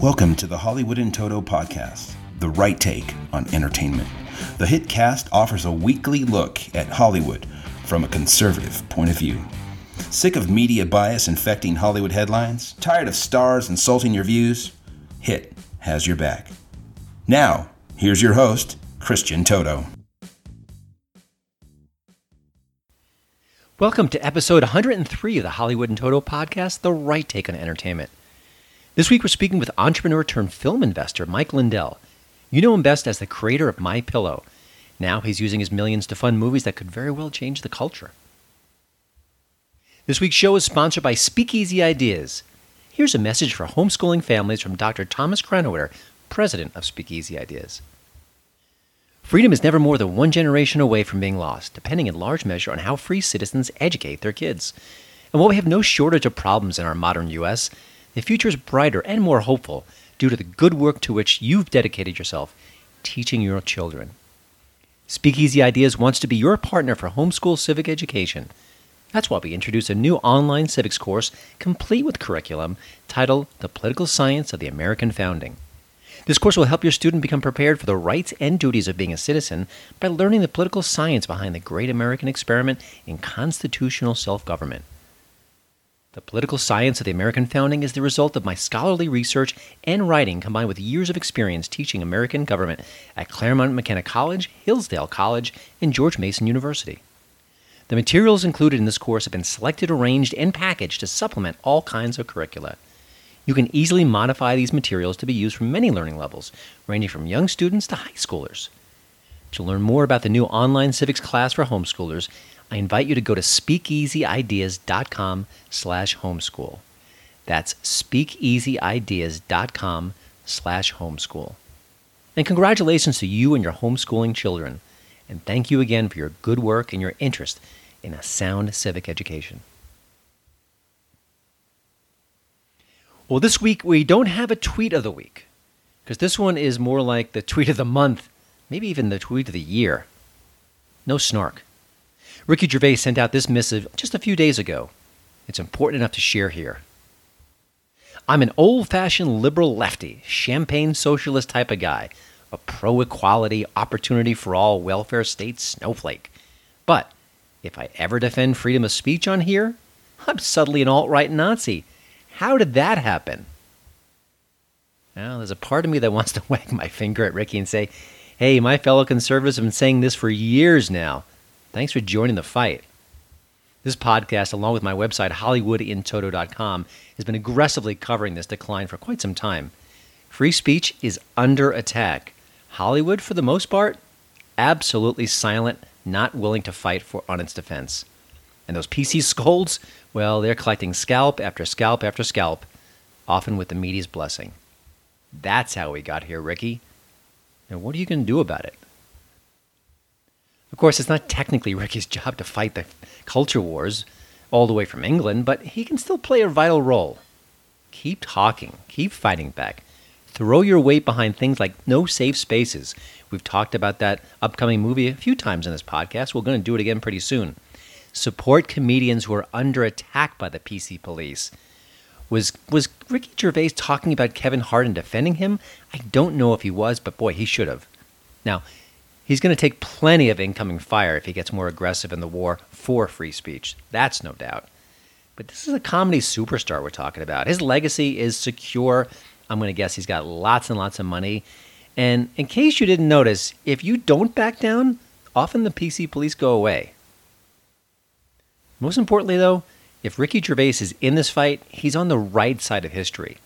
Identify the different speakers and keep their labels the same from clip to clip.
Speaker 1: Welcome to the Hollywood in Toto podcast, the right take on entertainment. The hit cast offers a weekly look at Hollywood from a conservative point of view. Sick of media bias infecting Hollywood headlines? Tired of stars insulting your views? Hit has your back. Now, here's your host, Christian Toto.
Speaker 2: Welcome to episode 103 of the Hollywood in Toto podcast, The Right Take on Entertainment. This week we're speaking with entrepreneur turned film investor Mike Lindell. You know him best as the creator of My Pillow. Now he's using his millions to fund movies that could very well change the culture. This week's show is sponsored by Speakeasy Ideas. Here's a message for homeschooling families from Dr. Thomas Krannawitter, president of Speakeasy Ideas. Freedom is never more than one generation away from being lost, depending in large measure on how free citizens educate their kids. And while we have no shortage of problems in our modern U.S., the future is brighter and more hopeful due to the good work to which you've dedicated yourself teaching your children. Speakeasy Ideas wants to be your partner for homeschool civic education. That's why we introduce a new online civics course complete with curriculum titled The Political Science of the American Founding. This course will help your student become prepared for the rights and duties of being a citizen by learning the political science behind the great American experiment in constitutional self government. The political science of the American founding is the result of my scholarly research and writing combined with years of experience teaching American government at Claremont McKenna College, Hillsdale College, and George Mason University. The materials included in this course have been selected, arranged, and packaged to supplement all kinds of curricula. You can easily modify these materials to be used for many learning levels, ranging from young students to high schoolers. To learn more about the new online civics class for homeschoolers, I invite you to go to speakeasyideas.com slash homeschool. That's speakeasyideas.com slash homeschool. And congratulations to you and your homeschooling children. And thank you again for your good work and your interest in a sound civic education. Well, this week we don't have a tweet of the week because this one is more like the tweet of the month, maybe even the tweet of the year. No snark. Ricky Gervais sent out this missive just a few days ago. It's important enough to share here. I'm an old fashioned liberal lefty, champagne socialist type of guy, a pro equality, opportunity for all welfare state snowflake. But if I ever defend freedom of speech on here, I'm suddenly an alt right Nazi how did that happen? Well, there's a part of me that wants to wag my finger at Ricky and say, hey, my fellow conservatives have been saying this for years now. Thanks for joining the fight. This podcast, along with my website, HollywoodInToto.com, has been aggressively covering this decline for quite some time. Free speech is under attack. Hollywood, for the most part, absolutely silent, not willing to fight for on its defense. And those PC scolds, well, they're collecting scalp after scalp after scalp, often with the media's blessing. That's how we got here, Ricky. And what are you going to do about it? Of course, it's not technically Ricky's job to fight the culture wars all the way from England, but he can still play a vital role. Keep talking, keep fighting back. Throw your weight behind things like no safe spaces. We've talked about that upcoming movie a few times in this podcast. We're going to do it again pretty soon support comedians who are under attack by the PC police. Was was Ricky Gervais talking about Kevin Hart and defending him? I don't know if he was, but boy, he should have. Now, he's going to take plenty of incoming fire if he gets more aggressive in the war for free speech. That's no doubt. But this is a comedy superstar we're talking about. His legacy is secure. I'm going to guess he's got lots and lots of money. And in case you didn't notice, if you don't back down, often the PC police go away. Most importantly, though, if Ricky Gervais is in this fight, he's on the right side of history.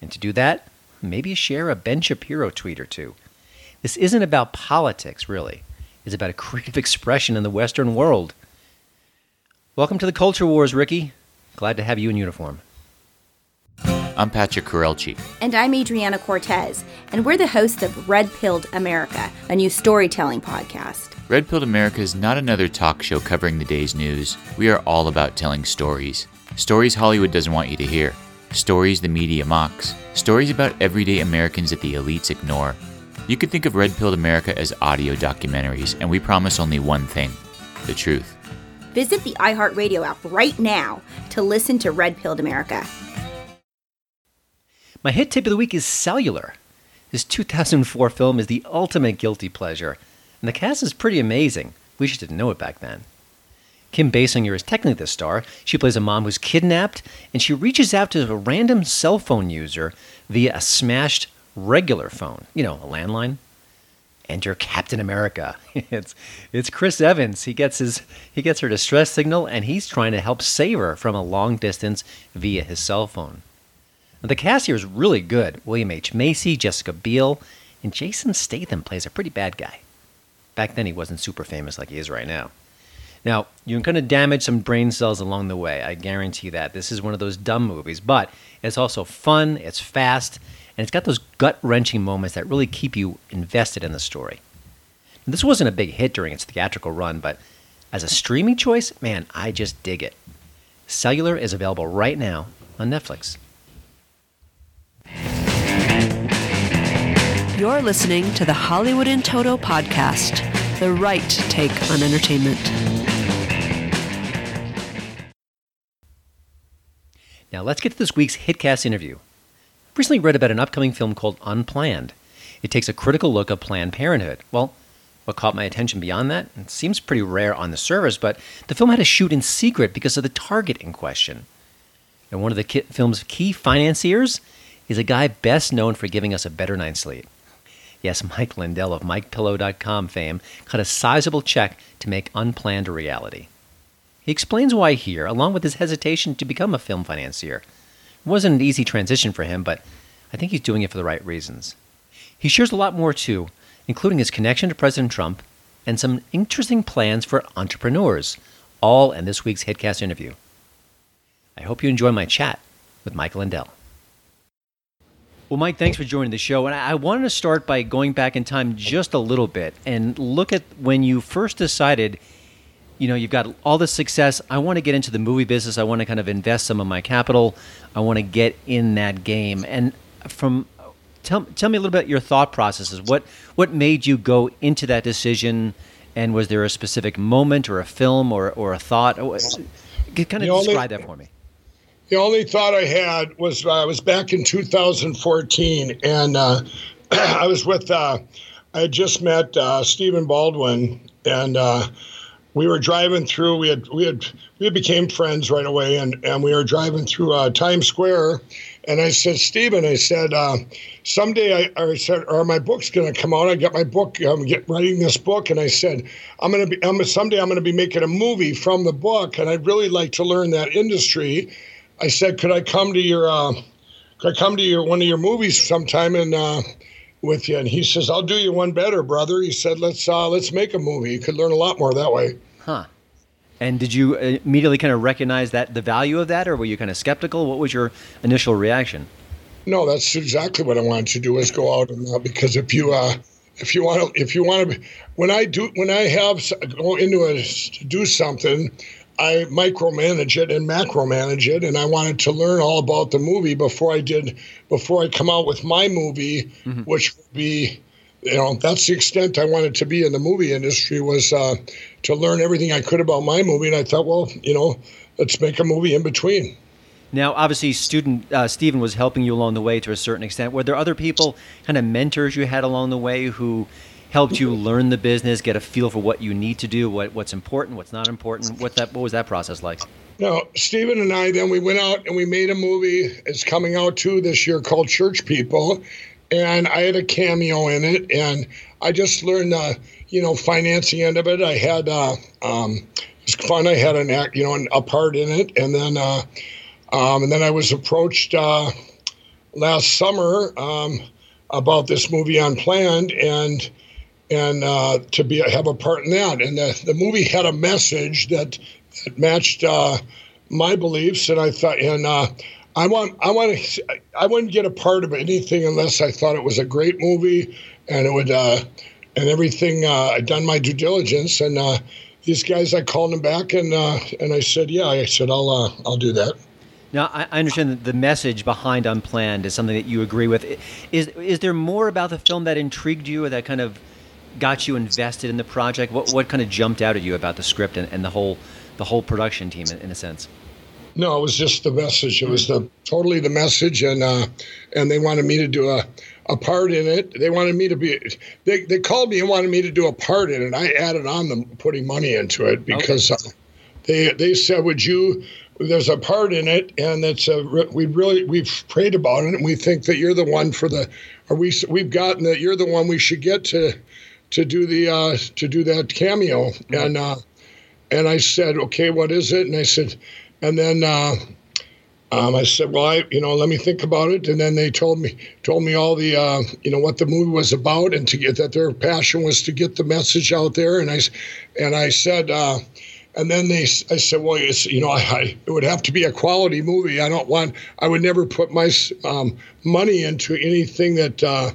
Speaker 2: And to do that, maybe share a Ben Shapiro tweet or two. This isn't about politics, really. It's about a creative expression in the Western world. Welcome to the Culture Wars, Ricky. Glad to have you in uniform.
Speaker 3: I'm Patrick Courrielche.
Speaker 4: And I'm Adryana Cortez, and we're the hosts of Red Pilled America, a new storytelling podcast.
Speaker 3: Red Pilled America is not another talk show covering the day's news. We are all about telling stories. Stories Hollywood doesn't want you to hear. Stories the media mocks. Stories about everyday Americans that the elites ignore. You can think of Red Pilled America as audio documentaries, and we promise only one thing the truth.
Speaker 4: Visit the iHeartRadio app right now to listen to Red Pilled America.
Speaker 2: My hit tip of the week is Cellular. This 2004 film is the ultimate guilty pleasure, and the cast is pretty amazing. We just didn't know it back then. Kim Basinger is technically the star. She plays a mom who's kidnapped, and she reaches out to a random cell phone user via a smashed regular phone. You know, a landline. Enter Captain America. it's it's Chris Evans. He gets his he gets her distress signal, and he's trying to help save her from a long distance via his cell phone. Now, the cast here is really good. William H Macy, Jessica Biel, and Jason Statham plays a pretty bad guy. Back then, he wasn't super famous like he is right now. Now, you're going to damage some brain cells along the way. I guarantee that. This is one of those dumb movies, but it's also fun, it's fast, and it's got those gut wrenching moments that really keep you invested in the story. This wasn't a big hit during its theatrical run, but as a streaming choice, man, I just dig it. Cellular is available right now on Netflix.
Speaker 5: You're listening to the Hollywood in Toto podcast, the right take on entertainment.
Speaker 2: Now let's get to this week's Hitcast interview. Recently read about an upcoming film called Unplanned. It takes a critical look at Planned Parenthood. Well, what caught my attention beyond that? It seems pretty rare on the surface, but the film had to shoot in secret because of the target in question. And one of the film's key financiers is a guy best known for giving us a better night's sleep. Yes, Mike Lindell of MyPillow.com fame cut a sizable check to make Unplanned a reality. He explains why here, along with his hesitation to become a film financier. Wasn't an easy transition for him, but I think he's doing it for the right reasons. He shares a lot more too, including his connection to President Trump and some interesting plans for entrepreneurs, all in this week's Hitcast interview. I hope you enjoy my chat with Mike Lindell. Well, Mike, thanks for joining the show. And I wanted to start by going back in time just a little bit and look at when you first decided you know, you've got all this success. I want to get into the movie business. I want to kind of invest some of my capital. I want to get in that game. And from tell tell me a little bit your thought processes. What what made you go into that decision? And was there a specific moment or a film or, or a thought? Kind of only, describe that for me.
Speaker 6: The only thought I had was uh, I was back in 2014, and uh, I was with uh, I had just met uh, Stephen Baldwin, and uh, we were driving through. We had we had we became friends right away, and and we were driving through uh, Times Square. And I said, Stephen, I said, uh, someday I, I said, are my book's going to come out? I got my book. I'm get, writing this book, and I said, I'm going to be. I'm someday I'm going to be making a movie from the book, and I'd really like to learn that industry. I said, could I come to your, uh, could I come to your one of your movies sometime and uh, with you? And he says, I'll do you one better, brother. He said, let's uh, let's make a movie. You could learn a lot more that way.
Speaker 2: Huh. And did you uh, immediately kind of recognize that the value of that, or were you kind of skeptical? What was your initial reaction?
Speaker 6: No, that's exactly what I wanted to do is go out and uh, because if you uh, if you want to if you want to when I do when I have go into a do something, I micromanage it and macromanage it, and I wanted to learn all about the movie before I did before I come out with my movie, mm-hmm. which would be you know that's the extent I wanted to be in the movie industry was uh, to learn everything I could about my movie, and I thought, well, you know, let's make a movie in between.
Speaker 2: Now, obviously, student uh, Stephen was helping you along the way to a certain extent. Were there other people, kind of mentors you had along the way, who helped you learn the business, get a feel for what you need to do, what, what's important, what's not important? What that what was that process like?
Speaker 6: No, Stephen and I then we went out and we made a movie. It's coming out too this year called Church People, and I had a cameo in it, and I just learned the you know financing end of it. I had uh, um, it was fun. I had an act, you know, a part in it, and then uh, um, and then I was approached uh, last summer um, about this movie Unplanned, and and uh, to be have a part in that. And the the movie had a message that that matched uh, my beliefs, and I thought and uh, I want I want to I wouldn't get a part of anything unless I thought it was a great movie and it would uh, and everything. Uh, I'd done my due diligence and uh, these guys I called them back and uh, and I said yeah I said I'll uh, I'll do that.
Speaker 2: Now I understand that the message behind Unplanned is something that you agree with. Is is there more about the film that intrigued you or that kind of got you invested in the project? What what kind of jumped out at you about the script and, and the whole the whole production team in, in a sense?
Speaker 6: No, it was just the message. It was the totally the message, and uh, and they wanted me to do a, a part in it. They wanted me to be. They, they called me and wanted me to do a part in it. I added on them putting money into it because okay. uh, they they said, "Would you?" There's a part in it, and it's a we really we've prayed about it, and we think that you're the one for the, or we we've gotten that you're the one we should get to, to do the uh, to do that cameo, mm-hmm. and uh, and I said, okay, what is it? And I said and then uh, um, I said, well, I, you know, let me think about it. And then they told me, told me all the, uh, you know, what the movie was about, and to get that their passion was to get the message out there. And I, and I said, uh, and then they, I said, well, it's, you know, I, it would have to be a quality movie. I don't want, I would never put my um, money into anything that. Uh,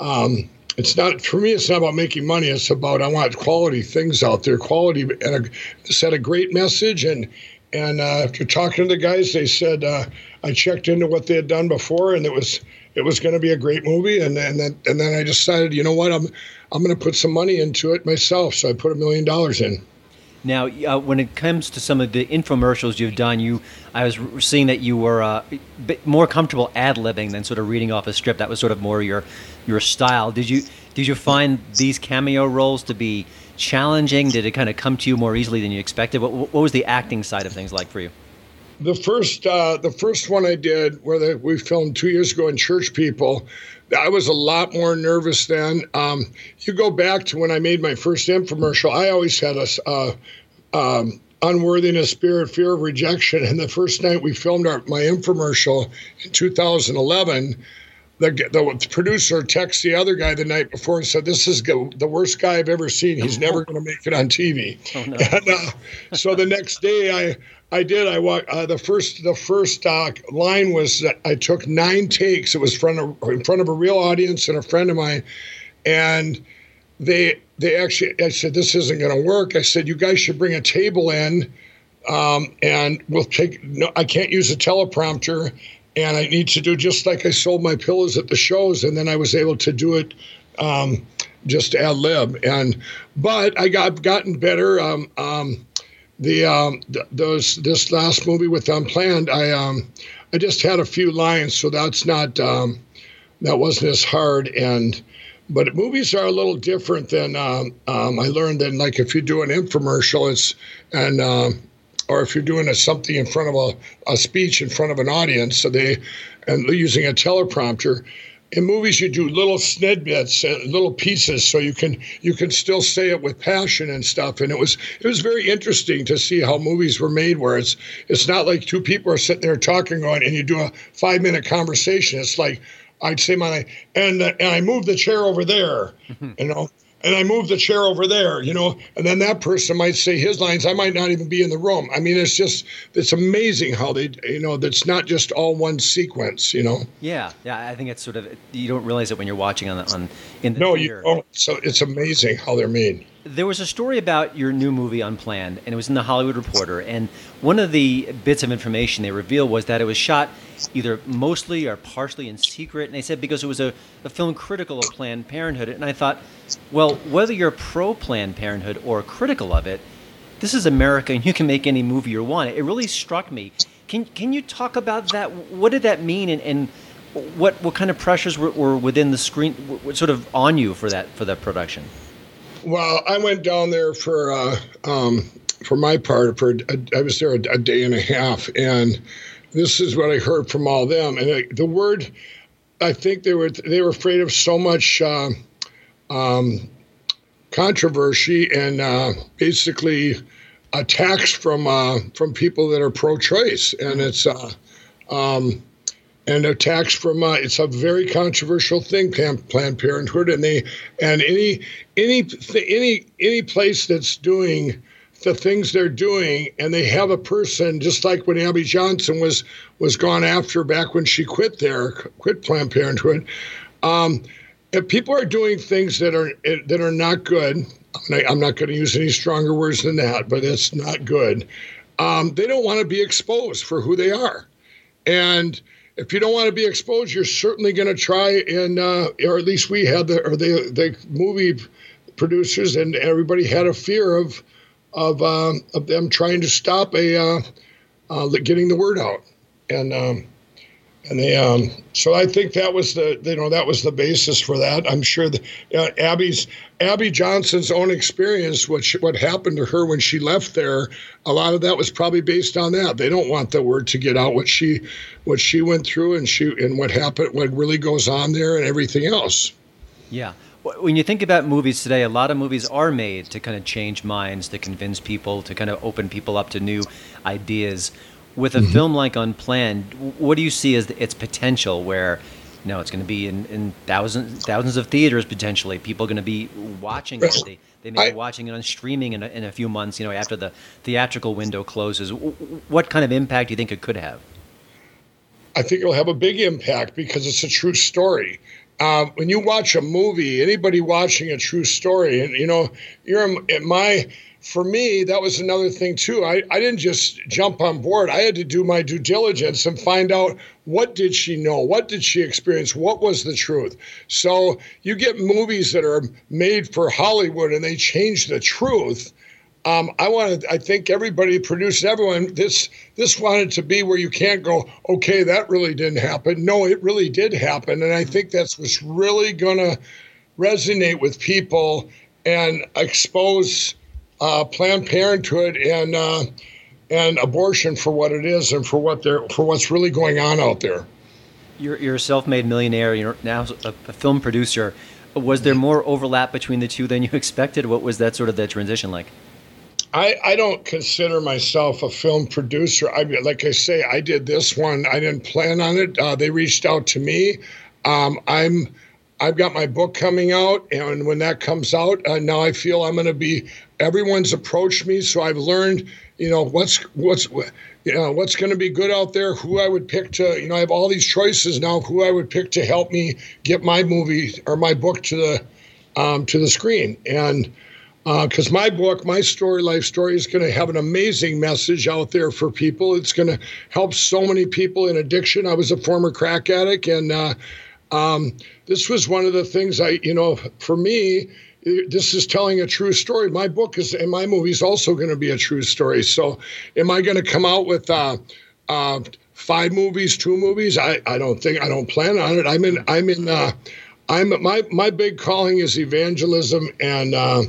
Speaker 6: um, it's not for me. It's not about making money. It's about I want quality things out there, quality, and a, a great message, and and uh, after talking to the guys, they said uh, I checked into what they had done before, and it was it was going to be a great movie. And and then and then I decided, you know what, I'm I'm going to put some money into it myself. So I put a million dollars in.
Speaker 2: Now, uh, when it comes to some of the infomercials you've done, you I was seeing that you were uh, more comfortable ad libbing than sort of reading off a script. That was sort of more your your style. Did you did you find these cameo roles to be challenging? Did it kind of come to you more easily than you expected? What, what was the acting side of things like for you?
Speaker 6: The first, uh, the first one I did, where the, we filmed two years ago in Church People, I was a lot more nervous then. Um, you go back to when I made my first infomercial. I always had a uh, um, unworthiness, spirit, fear of rejection. And the first night we filmed our, my infomercial in 2011 the, the producer texted the other guy the night before and said, "This is the worst guy I've ever seen. He's never going to make it on TV." Oh, no. and, uh, so the next day, I I did. I uh, the first the first uh, line was that I took nine takes. It was front of, in front of a real audience and a friend of mine, and they they actually I said this isn't going to work. I said you guys should bring a table in. Um, and we'll take. No, I can't use a teleprompter, and I need to do just like I sold my pillows at the shows, and then I was able to do it um, just ad lib. And but I got gotten better. Um, um, the um, th- those this last movie with Unplanned, I um, I just had a few lines, so that's not um, that wasn't as hard. And but movies are a little different than um, um, I learned. Than like if you do an infomercial, it's and um, or if you're doing a, something in front of a, a speech in front of an audience, so they and using a teleprompter. In movies, you do little snippets, uh, little pieces, so you can you can still say it with passion and stuff. And it was it was very interesting to see how movies were made, where it's it's not like two people are sitting there talking, going, and you do a five minute conversation. It's like I'd say my and and I move the chair over there, you know, and I move the chair over there, you know, and then that person might say his lines. I might not even be in the room. I mean, it's just it's amazing how they, you know, that's not just all one sequence, you know.
Speaker 2: Yeah, yeah. I think it's sort of you don't realize it when you're watching on the on in the
Speaker 6: no,
Speaker 2: theater.
Speaker 6: you oh, so it's amazing how they're made.
Speaker 2: There was a story about your new movie Unplanned, and it was in the Hollywood Reporter. And one of the bits of information they revealed was that it was shot either mostly or partially in secret. And they said because it was a, a film critical of Planned Parenthood. And I thought, well, whether you're pro Planned Parenthood or critical of it, this is America, and you can make any movie you want. It really struck me. Can can you talk about that? What did that mean, and, and what what kind of pressures were, were within the screen, were sort of on you for that for that production?
Speaker 6: Well, I went down there for uh, um, for my part. For a, I was there a, a, day and a half, and this is what I heard from all them. And the word, I think they were they were afraid of so much uh, um, controversy and uh, basically attacks from uh, from people that are pro-choice, and it's. Uh, um, and attacks from uh, it's a very controversial thing planned parenthood and they and any any any any place that's doing the things they're doing and they have a person just like when abby johnson was was gone after back when she quit there quit planned parenthood um, if people are doing things that are that are not good i'm not going to use any stronger words than that but it's not good um, they don't want to be exposed for who they are. And if you don't want to be exposed, you're certainly going to try and, uh, or at least we had the, or the, the movie producers and everybody had a fear of, of, uh, of them trying to stop a, uh, uh, getting the word out. And um, and they um, so I think that was the you know that was the basis for that. I'm sure that uh, Abby's Abby Johnson's own experience, what what happened to her when she left there, a lot of that was probably based on that. They don't want the word to get out what she what she went through and she and what happened, what really goes on there, and everything else.
Speaker 2: Yeah. When you think about movies today, a lot of movies are made to kind of change minds, to convince people, to kind of open people up to new ideas with a mm-hmm. film like Unplanned, what do you see as its potential? Where you know it's going to be in, in thousands thousands of theaters potentially. People are going to be watching it. They, they may I, be watching it on streaming in a, in a few months. You know, after the theatrical window closes. What kind of impact do you think it could have?
Speaker 6: I think it'll have a big impact because it's a true story. Um, when you watch a movie, anybody watching a true story, and you know, you're in my for me, that was another thing too. I, I didn't just jump on board. I had to do my due diligence and find out what did she know? What did she experience? What was the truth? So you get movies that are made for Hollywood and they change the truth. Um, I wanted, I think everybody produced everyone. This this wanted to be where you can't go. Okay, that really didn't happen. No, it really did happen, and I think that's what's really going to resonate with people and expose uh, Planned Parenthood and uh, and abortion for what it is and for what they're for what's really going on out there.
Speaker 2: You're, you're a self-made millionaire. You're now a, a film producer. Was there more overlap between the two than you expected? What was that sort of the transition like?
Speaker 6: I, I don't consider myself a film producer. I like I say, I did this one. I didn't plan on it. Uh, they reached out to me. Um, I'm I've got my book coming out, and when that comes out, uh, now I feel I'm going to be. Everyone's approached me, so I've learned, you know, what's what's you know what's going to be good out there. Who I would pick to, you know, I have all these choices now. Who I would pick to help me get my movie or my book to the um, to the screen, and because uh, my book, my story, life story, is going to have an amazing message out there for people. It's going to help so many people in addiction. I was a former crack addict, and uh, um, this was one of the things I, you know, for me, this is telling a true story. My book is, and my movie is also going to be a true story. So, am I going to come out with uh, uh, five movies, two movies? I, I don't think I don't plan on it. I'm in. I'm in. Uh, I'm my my big calling is evangelism and uh,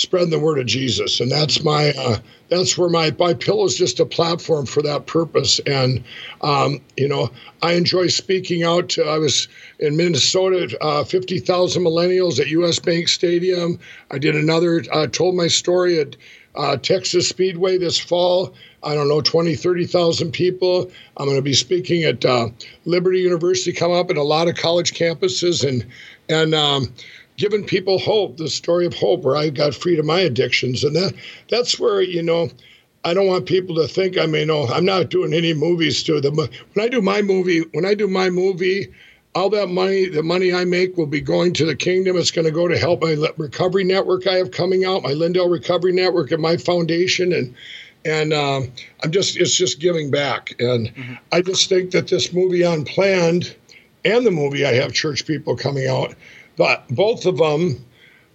Speaker 6: spreading the word of Jesus, and that's my uh, that's where my my pillow is just a platform for that purpose. And um, you know, I enjoy speaking out. To, I was in Minnesota, uh, fifty thousand millennials at U.S. Bank Stadium. I did another. Uh, told my story at uh, Texas Speedway this fall. I don't know, 20, 30,000 people. I'm going to be speaking at uh, Liberty University come up and a lot of college campuses and and um, giving people hope, the story of hope, where I got freed of my addictions, and that that's where you know. I don't want people to think I mean, oh, I'm not doing any movies to them. When I do my movie, when I do my movie, all that money, the money I make will be going to the kingdom. It's going to go to help my recovery network I have coming out, my Lindell Recovery Network, and my foundation, and and um, I'm just it's just giving back. And mm-hmm. I just think that this movie Unplanned and the movie I have church people coming out but both of them,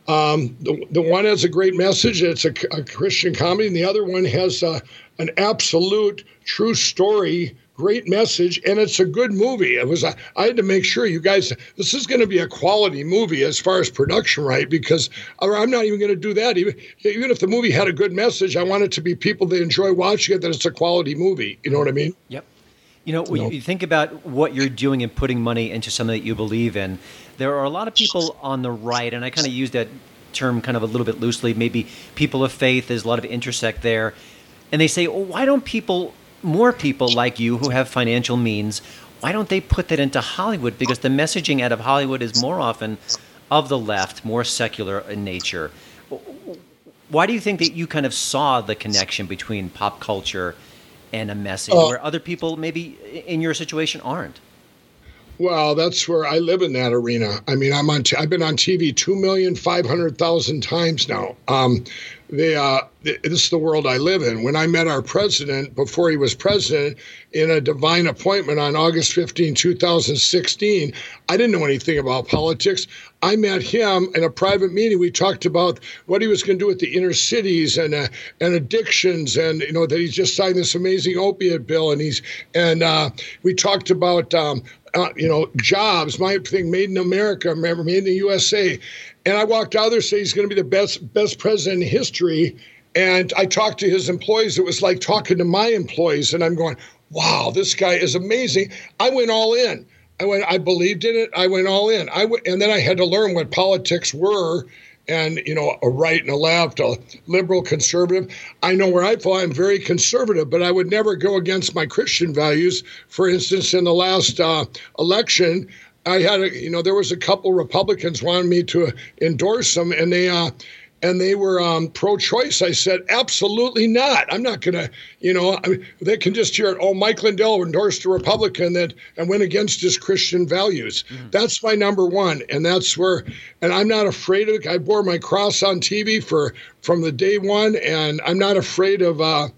Speaker 6: um, the, the one has a great message, it's a, a Christian comedy, and the other one has a, an absolute true story great message and it's a good movie. It was i had to make sure you guys this is going to be a quality movie as far as production right? Because i'm not even going to do that. Even, even if the movie had a good message i want it to be people that enjoy watching it that it's a quality movie. You know what i mean?
Speaker 2: Yep you know, when you think about what you're doing and putting money into something that you believe in, there are a lot of people on the right, and I kind of use that term kind of a little bit loosely. Maybe people of faith. There's a lot of intersect there, and they say, well, why don't people, more people like you who have financial means, why don't they put that into Hollywood? Because the messaging out of Hollywood is more often of the left, more secular in nature. Why do you think that you kind of saw the connection between pop culture? And a message uh, where other people maybe in your situation aren't?
Speaker 6: Well, that's where I live in that arena. I mean, I'm on. T- I've been on TV two million five hundred thousand times now. Um, uh, this is the world I live in. When I met our president before he was president in a divine appointment on August 15, 2016, I didn't know anything about politics. I met him in a private meeting. We talked about what he was going to do with the inner cities and uh, and addictions, and you know that he's just signed this amazing opiate bill, and he's and uh, we talked about um, uh, you know, jobs, my thing, made in America, remember, made in the USA. And I walked out there saying he's going to be the best best president in history. And I talked to his employees. It was like talking to my employees. And I'm going, wow, this guy is amazing. I went all in. I went, I believed in it. I went all in. I w- and then I had to learn what politics were and you know a right and a left, a liberal, conservative. I know where I fall. I'm very conservative, but I would never go against my Christian values. For instance, in the last uh, election, I had a you know there was a couple Republicans wanted me to endorse them, and they uh, and they were um, pro-choice. I said, absolutely not. I'm not going to, you know, I mean, they can just hear it. Oh, Mike Lindell endorsed a Republican that and went against his Christian values. Mm-hmm. That's my number one, and that's where. And I'm not afraid of. I bore my cross on TV for from the day one, and I'm not afraid of uh,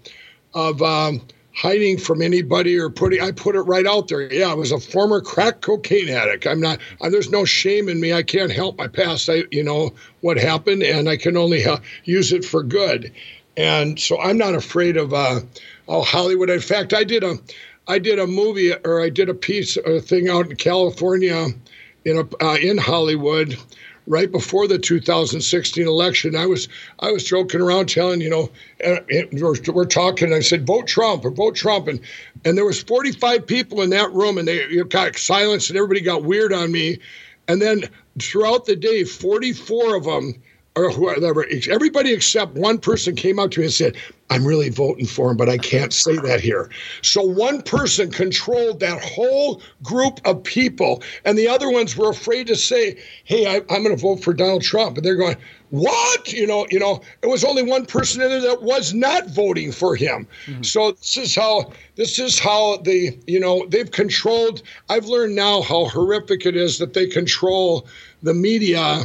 Speaker 6: of. Um, hiding from anybody or putting I put it right out there. Yeah, I was a former crack cocaine addict. I'm not I, there's no shame in me. I can't help my past. I you know what happened and I can only uh, use it for good. And so I'm not afraid of uh oh Hollywood. In fact, I did a I did a movie or I did a piece or a thing out in California in a uh, in Hollywood right before the 2016 election, I was I was joking around, telling you know, we're, we're talking. I said, vote Trump or vote Trump, and and there was 45 people in that room, and they got silence, and everybody got weird on me. And then throughout the day, 44 of them or whoever, everybody except one person came up to me and said, I'm really voting for him, but I can't say that here. So one person controlled that whole group of people, and the other ones were afraid to say, "Hey, I, am going to vote for Donald Trump," and they're going, "What?" You know, you know, it was only one person in there that was not voting for him. Mm-hmm. So this is how this is how the you know they've controlled. I've learned now how horrific it is that they control the media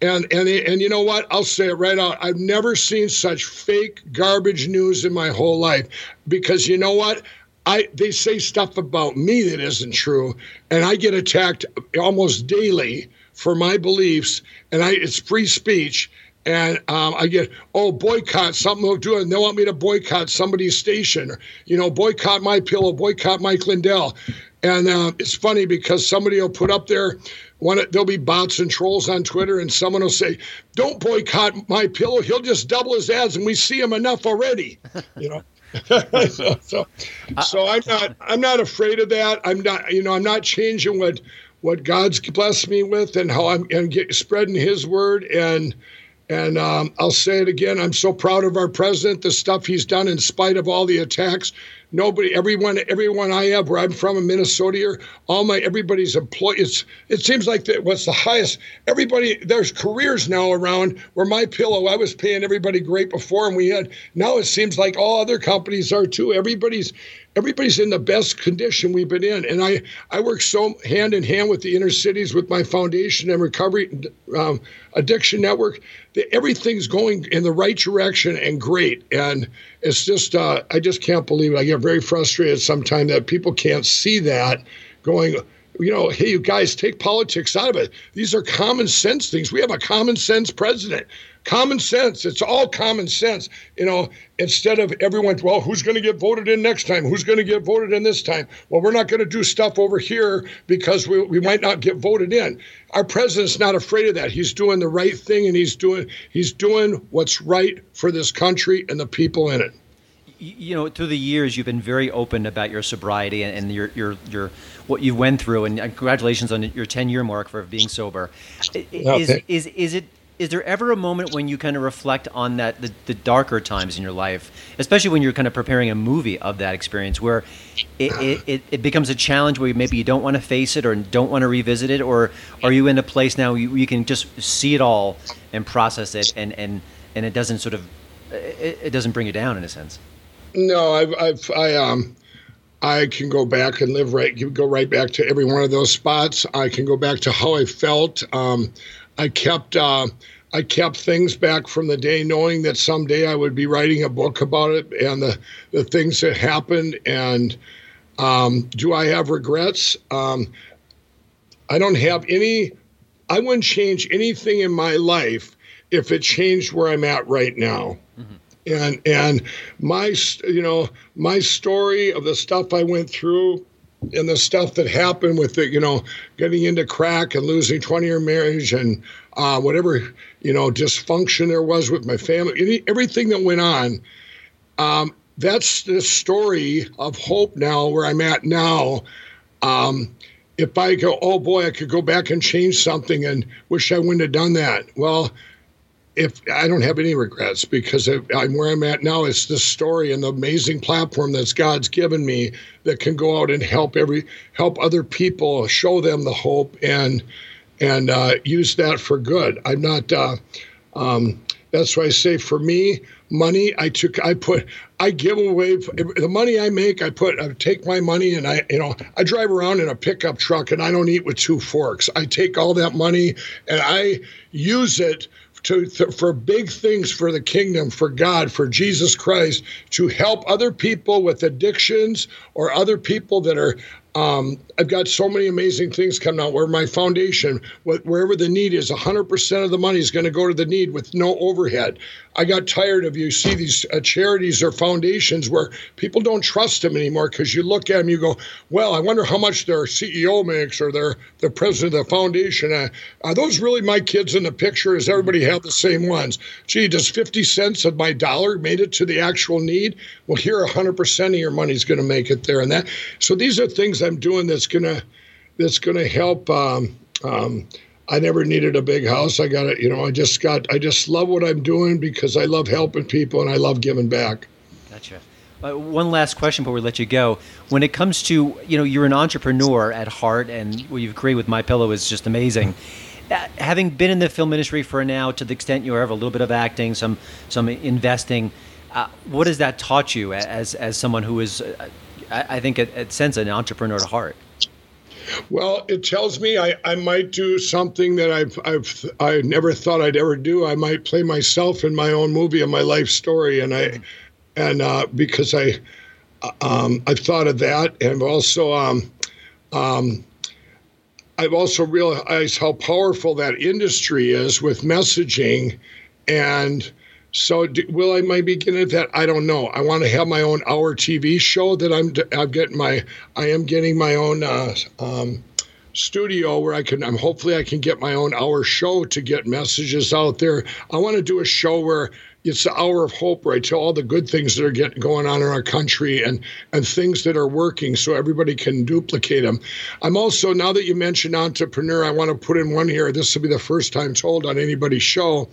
Speaker 6: and and and you know what? I'll say it right out. I've never seen such fake garbage news in my whole life because you know what? I they say stuff about me that isn't true, and I get attacked almost daily for my beliefs, and I it's free speech. And um, I get, oh, boycott something they'll do, and they want me to boycott somebody's station, you know, boycott my pillow, boycott Mike Lindell. And uh, it's funny because somebody will put up there, one, there'll be bots and trolls on Twitter, and someone will say, "Don't boycott my pillow. He'll just double his ads, and we see him enough already." You know. so, so, so I'm not I'm not afraid of that. I'm not you know I'm not changing what what God's blessed me with and how I'm and get, spreading His word and and um, I'll say it again. I'm so proud of our president, the stuff he's done in spite of all the attacks nobody everyone everyone i have where i'm from in minnesota all my everybody's employees it seems like that what's the highest everybody there's careers now around where my pillow i was paying everybody great before and we had now it seems like all other companies are too everybody's everybody's in the best condition we've been in. And I, I work so hand in hand with the inner cities, with my foundation and recovery um, addiction network. That everything's going in the right direction and great. And it's just, uh, I just can't believe it. I get very frustrated sometimes that people can't see that going you know, hey, you guys take politics out of it. These are common sense things. We have a common sense president. Common sense. It's all common sense. You know, instead of everyone, well, who's going to get voted in next time? Who's going to get voted in this time? Well, we're not going to do stuff over here because we, we might not get voted in. Our president's not afraid of that. He's doing the right thing and he's doing he's doing what's right for this country and the people in it
Speaker 2: you know, through the years, you've been very open about your sobriety and, and your, your, your, what you went through, and congratulations on your 10 year mark for being sober. Is, is, is it is there ever a moment when you kind of reflect on that the, the, darker times in your life especially when you're kind of preparing a movie of that experience where it, it, it becomes a challenge where maybe you don't want to face it or don't want to revisit it or are you in a place now you, you can just see it all and process it and and and it doesn't sort of it, it doesn't bring you down in a sense
Speaker 6: no i've i've i um I can go back and live right, go right back to every one of those spots. I can go back to how I felt. Um, I kept. Uh, I kept things back from the day, knowing that someday I would be writing a book about it and the, the things that happened. And um, do I have regrets? Um, I don't have any. I wouldn't change anything in my life if it changed where I'm at right now. Mm-hmm. And and my you know my story of the stuff I went through and the stuff that happened with it, you know, getting into crack and losing 20 year marriage and uh, whatever, you know, dysfunction there was with my family, any, everything that went on. Um, that's the story of hope now, where I'm at now. Um, if I go, oh boy, I could go back and change something and wish I wouldn't have done that. Well, if I don't have any regrets because I'm where I'm at now, it's the story and the amazing platform that God's given me that can go out and help every help other people, show them the hope and and uh, use that for good. I'm not. Uh, um, that's why I say for me, money I took I put I give away the money I make I put I take my money and I you know I drive around in a pickup truck and I don't eat with two forks. I take all that money and I use it to, to, for big things for the kingdom, for God, for Jesus Christ, to help other people with addictions or other people that are um, I've got so many amazing things coming out where my foundation, wherever the need is, 100% of the money is going to go to the need with no overhead. I got tired of you see these uh, charities or foundations where people don't trust them anymore because you look at them, you go, well, I wonder how much their CEO makes or their the president of the foundation. Uh, are those really my kids in the picture? Does everybody have the same ones? Gee, does 50 cents of my dollar made it to the actual need? Well, here 100% of your money is going to make it there, and that. So these are things I'm doing that's gonna that's gonna help. Um, um, I never needed a big house. I got it. You know, I just got. I just love what I'm doing because I love helping people and I love giving back.
Speaker 2: Gotcha. Uh, one last question before we let you go. When it comes to you know, you're an entrepreneur at heart, and what you've created with My Pillow is just amazing. Uh, having been in the film industry for now, to the extent you have a little bit of acting, some some investing, uh, what has that taught you as as someone who is, uh, I, I think, at, at sense, an entrepreneur at heart?
Speaker 6: Well, it tells me I, I might do something that I've I've I never thought I'd ever do. I might play myself in my own movie and my life story, and I and uh, because I um, I've thought of that, and also um, um, I've also realized how powerful that industry is with messaging, and so do, will I might be getting at that? I don't know. I want to have my own hour TV show that I'm I'm getting my I am getting my own uh, um, studio where I can I'm hopefully I can get my own hour show to get messages out there. I want to do a show where it's the hour of hope, right? To all the good things that are getting going on in our country and and things that are working, so everybody can duplicate them. I'm also now that you mentioned entrepreneur, I want to put in one here. This will be the first time told on anybody's show.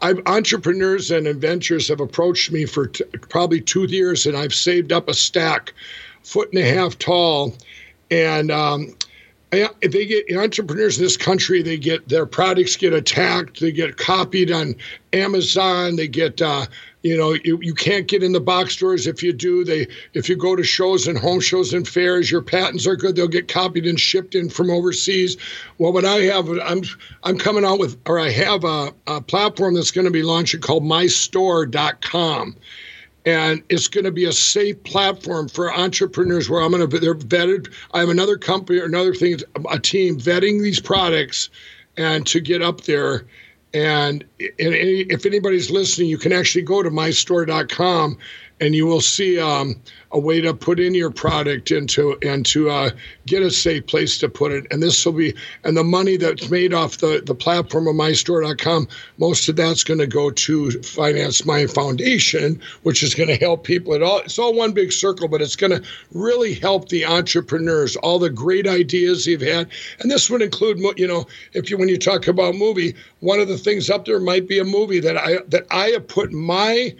Speaker 6: I've entrepreneurs and inventors have approached me for t- probably two years, and I've saved up a stack, foot and a half tall, and um, they get entrepreneurs in this country, they get their products get attacked, they get copied on Amazon, they get uh, you know you, you can't get in the box stores if you do. They if you go to shows and home shows and fairs your patents are good they'll get copied and shipped in from overseas. Well what i have i'm i'm coming out with or i have a, a platform that's going to be launching called mystore.com and it's going to be a safe platform for entrepreneurs where I'm going to they're vetted. I have another company or another thing, a team vetting these products, and to get up there. And, and if anybody's listening, you can actually go to mystore.com and you will see um, a way to put in your product into and to uh, get a safe place to put it. And this will be and the money that's made off the the platform of mystore.com, most of that's going to go to finance my foundation, which is going to help people. It all it's all one big circle, but it's going to really help the entrepreneurs, all the great ideas they've had, and this would include you know if you when you talk about movie, one of the things up there might be a movie that I that I have put my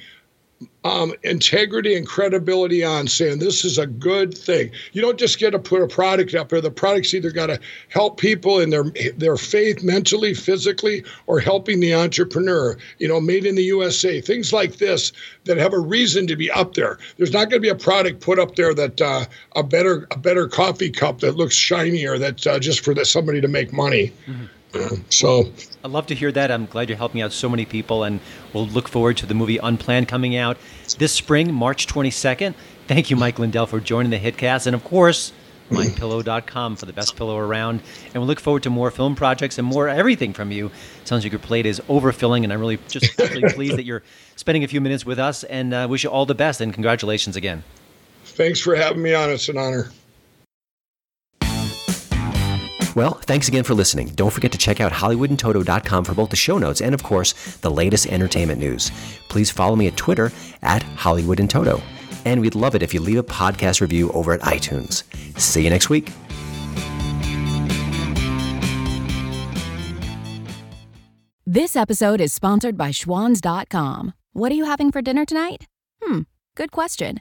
Speaker 6: um, integrity and credibility on saying this is a good thing. You don't just get to put a product up there. The product's either got to help people in their their faith, mentally, physically, or helping the entrepreneur. You know, made in the USA, things like this that have a reason to be up there. There's not going to be a product put up there that uh, a better a better coffee cup that looks shinier that uh, just for the, somebody to make money. Mm-hmm. So
Speaker 2: I'd love to hear that. I'm glad you're helping out so many people, and we'll look forward to the movie Unplanned coming out this spring, March 22nd. Thank you, Mike Lindell, for joining the Hitcast, and of course, mypillow.com for the best pillow around. And we look forward to more film projects and more everything from you. Sounds like your plate is overfilling, and I'm really just absolutely pleased that you're spending a few minutes with us. And uh, wish you all the best, and congratulations again.
Speaker 6: Thanks for having me on. It's an honor.
Speaker 2: Well, thanks again for listening. Don't forget to check out HollywoodInToto.com for both the show notes and, of course, the latest entertainment news. Please follow me at Twitter at Hollywood and. And we'd love it if you leave a podcast review over at iTunes. See you next week.
Speaker 7: This episode is sponsored by Schwans.com. What are you having for dinner tonight? Hmm, good question.